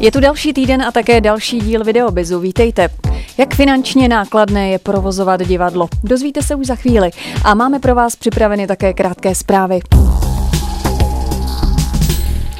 Je tu další týden a také další díl Videobizu. Vítejte. Jak finančně nákladné je provozovat divadlo? Dozvíte se už za chvíli. A máme pro vás připraveny také krátké zprávy.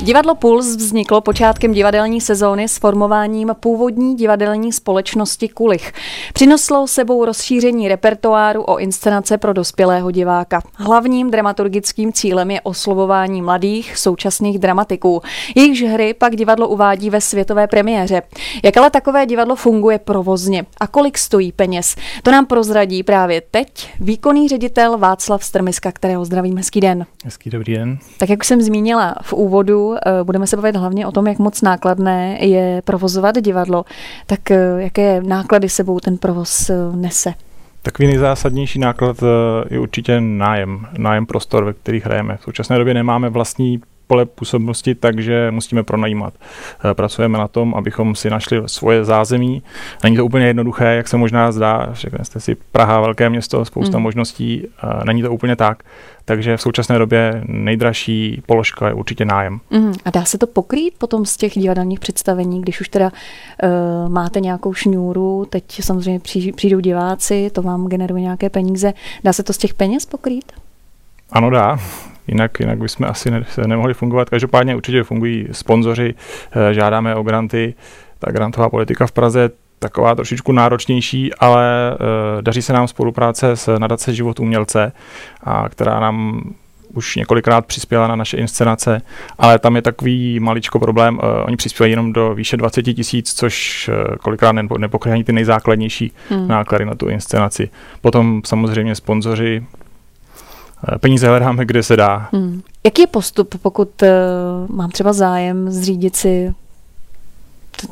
Divadlo Puls vzniklo počátkem divadelní sezóny s formováním původní divadelní společnosti Kulich. Přinoslo sebou rozšíření repertoáru o inscenace pro dospělého diváka. Hlavním dramaturgickým cílem je oslovování mladých současných dramatiků. Jejichž hry pak divadlo uvádí ve světové premiéře. Jak ale takové divadlo funguje provozně a kolik stojí peněz? To nám prozradí právě teď výkonný ředitel Václav Strmiska, kterého zdravím. Hezký den. Hezký dobrý den. Tak jak jsem zmínila v úvodu, Eh, budeme se bavit hlavně o tom, jak moc nákladné je provozovat divadlo. Tak eh, jaké náklady sebou ten provoz eh, nese? Takový nejzásadnější náklad je určitě nájem, nájem prostor, ve kterých hrajeme. V současné době nemáme vlastní pole působnosti, takže musíme pronajímat. Eh, pracujeme na tom, abychom si našli svoje zázemí. Není to úplně jednoduché, jak se možná zdá. Řekne jste si Praha, velké město, spousta mm. možností. Není to úplně tak. Takže v současné době nejdražší položka je určitě nájem. Mm. A dá se to pokrýt potom z těch divadelních představení, když už teda uh, máte nějakou šňůru, teď samozřejmě přijdou diváci, to vám generuje nějaké peníze. Dá se to z těch peněz pokrýt? Ano, dá jinak, jinak bychom asi ne, nemohli fungovat. Každopádně určitě fungují sponzoři, eh, žádáme o granty, ta grantová politika v Praze taková trošičku náročnější, ale uh, daří se nám spolupráce s nadace Život umělce, a která nám už několikrát přispěla na naše inscenace, ale tam je takový maličko problém, uh, oni přispívají jenom do výše 20 tisíc, což uh, kolikrát nepokrývají ty nejzákladnější hmm. náklady na tu inscenaci. Potom samozřejmě sponzoři, peníze hledáme, kde se dá. Hmm. Jaký je postup, pokud uh, mám třeba zájem zřídit si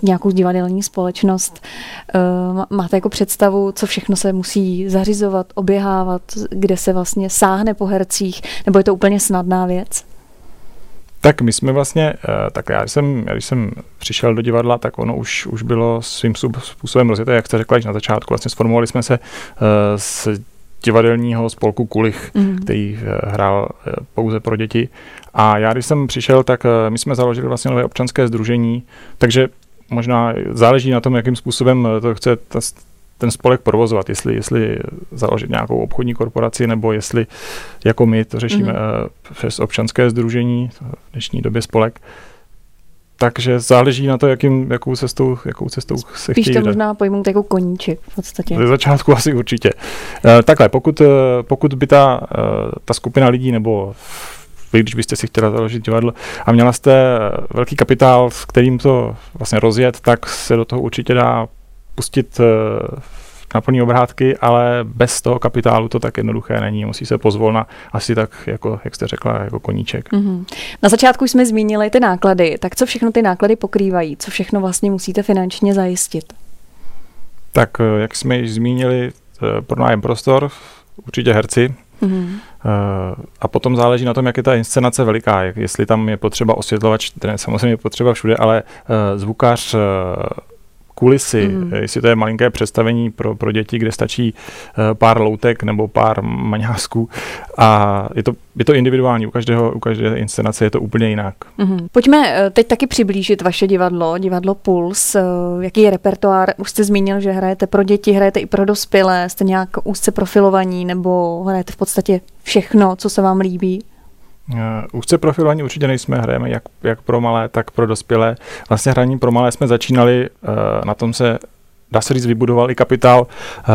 nějakou divadelní společnost. Uh, máte jako představu, co všechno se musí zařizovat, oběhávat, kde se vlastně sáhne po hercích, nebo je to úplně snadná věc? Tak my jsme vlastně, tak já když jsem, já když jsem přišel do divadla, tak ono už, už bylo svým způsobem rozjeté, jak jste řekla, že na začátku vlastně sformovali jsme se s divadelního spolku Kulich, mm. který eh, hrál eh, pouze pro děti. A já, když jsem přišel, tak eh, my jsme založili vlastně nové občanské združení, takže možná záleží na tom, jakým způsobem to chce ta, ten spolek provozovat, jestli, jestli založit nějakou obchodní korporaci, nebo jestli jako my to řešíme mm. přes občanské združení, v dnešní době spolek. Takže záleží na to, jakým, jakou, cestou, jakou cestou se Spíš chtějí to možná pojmout jako koníček v podstatě. Ze začátku asi určitě. Uh, takhle, pokud, uh, pokud by ta, uh, ta skupina lidí nebo vy, když byste si chtěla založit divadlo a měla jste velký kapitál, s kterým to vlastně rozjet, tak se do toho určitě dá pustit na plný obrátky, ale bez toho kapitálu to tak jednoduché není. Musí se pozvolna asi tak, jako, jak jste řekla, jako koníček. Mm-hmm. Na začátku jsme zmínili ty náklady. Tak co všechno ty náklady pokrývají? Co všechno vlastně musíte finančně zajistit? Tak, eh, jak jsme již zmínili, eh, pronájem prostor, určitě herci, Mm-hmm. A potom záleží na tom, jak je ta inscenace veliká, jestli tam je potřeba osvětlovač, samozřejmě je potřeba všude, ale zvukař, kulisy, mm. jestli to je malinké představení pro, pro děti, kde stačí eh, pár loutek nebo pár maňásků a je to, je to individuální, u, každého, u každé inscenace je to úplně jinak. Mm. Pojďme eh, teď taky přiblížit vaše divadlo, divadlo Puls, jaký je repertoár, už jste zmínil, že hrajete pro děti, hrajete i pro dospělé, jste nějak úzce profilovaní nebo hrajete v podstatě všechno, co se vám líbí? Uh, úzce profilovaní určitě nejsme, hrajeme jak, jak pro malé, tak pro dospělé. Vlastně hraní pro malé jsme začínali, uh, na tom se, dá se říct, vybudoval i kapitál uh,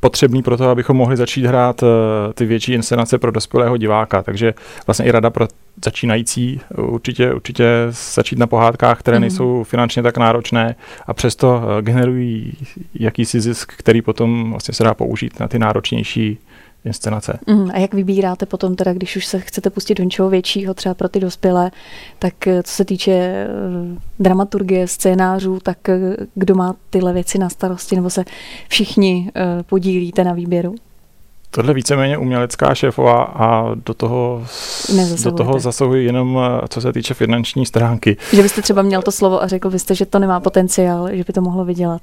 potřebný pro to, abychom mohli začít hrát uh, ty větší inscenace pro dospělého diváka. Takže vlastně i rada pro začínající určitě, určitě začít na pohádkách, které mm. nejsou finančně tak náročné a přesto uh, generují jakýsi zisk, který potom vlastně se dá použít na ty náročnější inscenace. Mm, a jak vybíráte potom teda, když už se chcete pustit do něčeho většího, třeba pro ty dospělé, tak eh, co se týče uh, dramaturgie, scénářů, tak uh, kdo má tyhle věci na starosti, nebo se všichni podílíte na výběru? Tohle víceméně umělecká šéfová a do toho, do toho zasahuji jenom co se týče finanční stránky. Že byste třeba měl to slovo a řekl byste, že to nemá potenciál, že by to mohlo vydělat.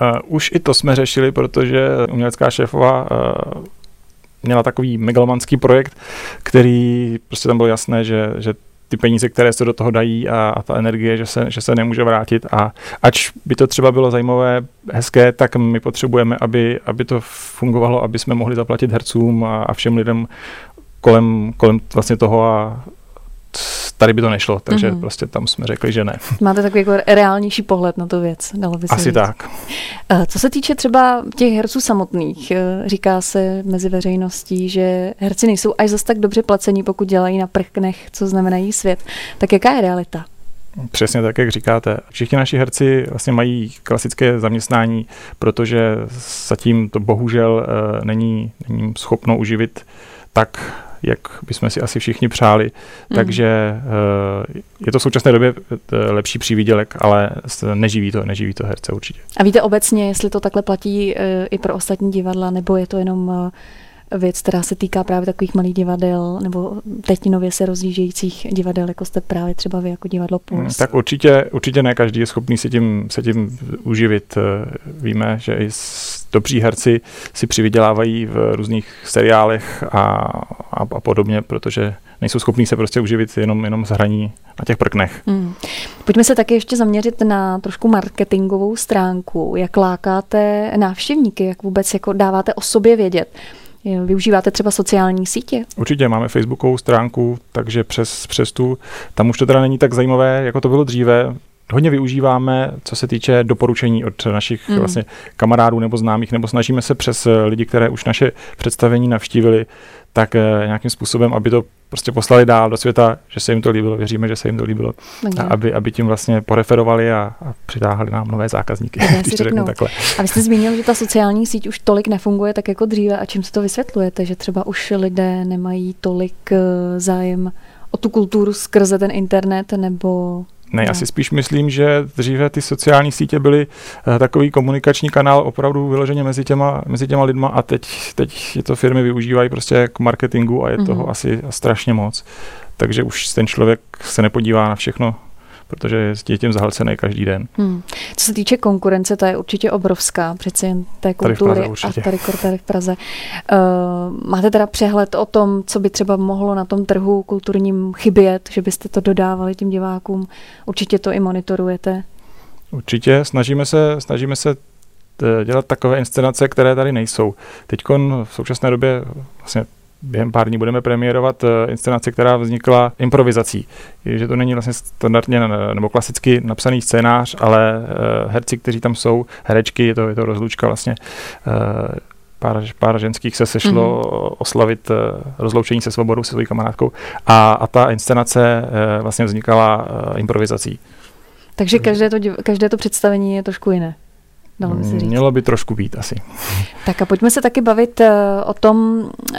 Uh, už i to jsme řešili, protože umělecká šéfová uh, měla takový megalomanský projekt, který prostě tam bylo jasné, že, že ty peníze, které se do toho dají a, a ta energie, že se, že se nemůže vrátit. A ač by to třeba bylo zajímavé, hezké, tak my potřebujeme, aby, aby to fungovalo, aby jsme mohli zaplatit hercům a, a všem lidem kolem, kolem vlastně toho a tady by to nešlo, takže mm-hmm. prostě tam jsme řekli, že ne. Máte takový jako reálnější pohled na tu věc, dalo by se Asi říct. tak. Eh, co se týče třeba těch herců samotných, eh, říká se mezi veřejností, že herci nejsou až zas tak dobře placení, pokud dělají na prknech, co znamenají svět. Tak jaká je realita? Přesně tak, jak říkáte. Všichni naši herci vlastně mají klasické zaměstnání, protože zatím to bohužel uh, není, není schopno uživit tak jak bychom si asi všichni přáli. Mm. Takže uh, je to v současné době eh, lepší přívidělek, ale neživí to, neživí to herce určitě. A víte obecně, jestli to takhle platí uh, i pro ostatní divadla, nebo je to jenom věc, která se týká právě takových malých divadel nebo teď nově se rozjíždějících divadel, jako jste právě třeba vy jako divadlo Puls? Hmm, tak určitě, určitě ne každý je schopný se tím, se tím uživit. Víme, že i dobří herci si přivydělávají v různých seriálech a, a, a podobně, protože nejsou schopní se prostě uživit jenom, jenom z hraní na těch prknech. Hmm. Pojďme se taky ještě zaměřit na trošku marketingovou stránku. Jak lákáte návštěvníky, jak vůbec jako dáváte o sobě vědět? Využíváte třeba sociální sítě? Určitě, máme facebookovou stránku, takže přes, přes tu, tam už to teda není tak zajímavé, jako to bylo dříve. Hodně využíváme, co se týče doporučení od našich mm. vlastně kamarádů nebo známých, nebo snažíme se přes lidi, které už naše představení navštívili, tak eh, nějakým způsobem, aby to prostě poslali dál do světa, že se jim to líbilo, věříme, že se jim to líbilo, a aby, aby tím vlastně poreferovali a, a přitáhli nám nové zákazníky, když to řeknu takhle. A vy jste zmínil, že ta sociální síť už tolik nefunguje tak jako dříve a čím se to vysvětlujete, že třeba už lidé nemají tolik eh, zájem o tu kulturu skrze ten internet nebo ne, já si spíš myslím, že dříve ty sociální sítě byly uh, takový komunikační kanál opravdu vyloženě mezi těma, mezi těma lidma a teď, teď je to firmy využívají prostě k marketingu a je mm-hmm. toho asi strašně moc. Takže už ten člověk se nepodívá na všechno protože je tím zahlcený každý den. Hmm. Co se týče konkurence, ta je určitě obrovská, přeci jen té kultury tady Praze, a tady, tady v Praze. Uh, máte teda přehled o tom, co by třeba mohlo na tom trhu kulturním chybět, že byste to dodávali tím divákům? Určitě to i monitorujete. Určitě, snažíme se, snažíme se eh, dělat takové inscenace, které tady nejsou. Teď v současné době vlastně během pár dní budeme premiérovat eh, inscenaci, která vznikla improvizací. Že to není vlastně standardně nebo klasicky napsaný scénář, ale eh, herci, kteří tam jsou, herečky, je to, je to rozlučka vlastně eh, pár, pár ženských se sešlo mm-hmm. oslavit rozloučení se svobodou se svojí kamarádkou a, a ta inscenace vlastně vznikala improvizací. Takže každé to, každé to představení je trošku jiné dalo by se říct. Mělo by trošku být asi. Tak a pojďme se taky bavit uh, o tom, uh,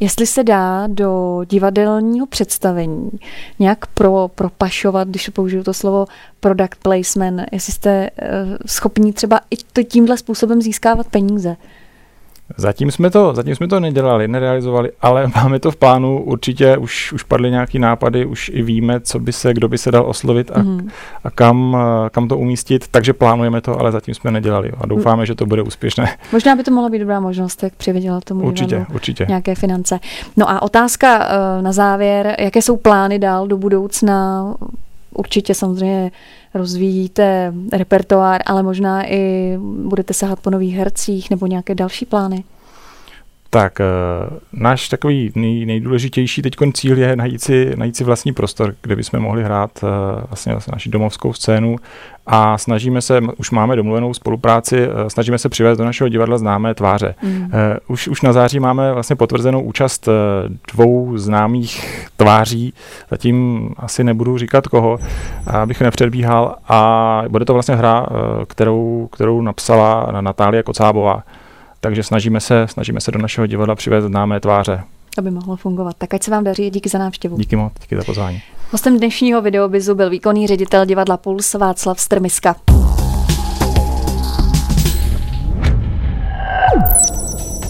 jestli se dá do divadelního představení nějak pro, propašovat, když použiju to slovo product placement, jestli jste uh, schopni třeba i tímhle způsobem získávat peníze. Zatím jsme to, zatím jsme to nedělali, nerealizovali, ale máme to v plánu, určitě už, už padly nějaký nápady, už i víme, co by se, kdo by se dal oslovit a, mm. a kam, kam to umístit, takže plánujeme to, ale zatím jsme nedělali a doufáme, mm. že to bude úspěšné. Možná by to mohla být dobrá možnost, jak přivydělat tomu určitě, určitě. nějaké finance. No a otázka eh, na závěr, jaké jsou plány dál do budoucna? Určitě samozřejmě rozvíjíte repertoár, ale možná i budete sahat po nových hercích nebo nějaké další plány? Tak uh, náš takový nej, nejdůležitější teď cíl je najít si, najít si vlastní prostor, kde bychom mohli hrát uh, vlastně, vlastně naši domovskou scénu a snažíme se, už máme domluvenou spolupráci, uh, snažíme se přivést do našeho divadla známé tváře. Mm. Už, už na září máme vlastně potvrzenou účast dvou známých tváří, zatím asi nebudu říkat koho, abych nepředbíhal a bude to vlastně hra, kterou, kterou napsala Natália Kocábová takže snažíme se, snažíme se do našeho divadla přivést známé tváře. Aby mohlo fungovat. Tak ať se vám daří, díky za návštěvu. Díky moc, díky za pozvání. Hostem dnešního videobizu byl výkonný ředitel divadla Puls Václav Strmiska.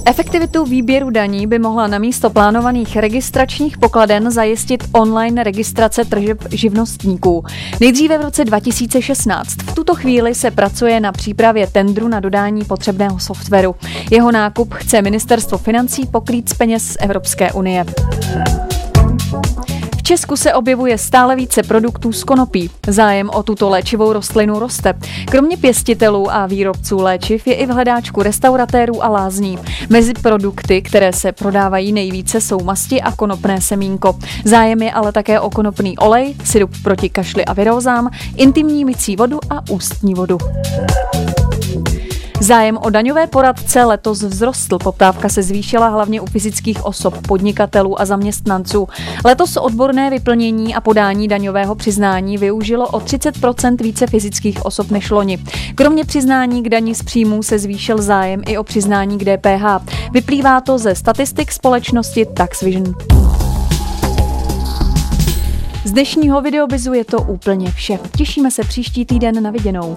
Efektivitu výběru daní by mohla na místo plánovaných registračních pokladen zajistit online registrace tržeb živnostníků. Nejdříve v roce 2016. V tuto chvíli se pracuje na přípravě tendru na dodání potřebného softwaru. Jeho nákup chce ministerstvo financí pokrýt z peněz z Evropské unie Česku se objevuje stále více produktů z konopí. Zájem o tuto léčivou rostlinu roste. Kromě pěstitelů a výrobců léčiv je i v hledáčku restauratérů a lázní. Mezi produkty, které se prodávají nejvíce, jsou masti a konopné semínko. Zájem je ale také o konopný olej, syrup proti kašli a virózám, intimní mycí vodu a ústní vodu. Zájem o daňové poradce letos vzrostl. Poptávka se zvýšila hlavně u fyzických osob, podnikatelů a zaměstnanců. Letos odborné vyplnění a podání daňového přiznání využilo o 30% více fyzických osob než loni. Kromě přiznání k daní z příjmů se zvýšil zájem i o přiznání k DPH. Vyplývá to ze statistik společnosti TaxVision. Z dnešního videobizu je to úplně vše. Těšíme se příští týden na viděnou.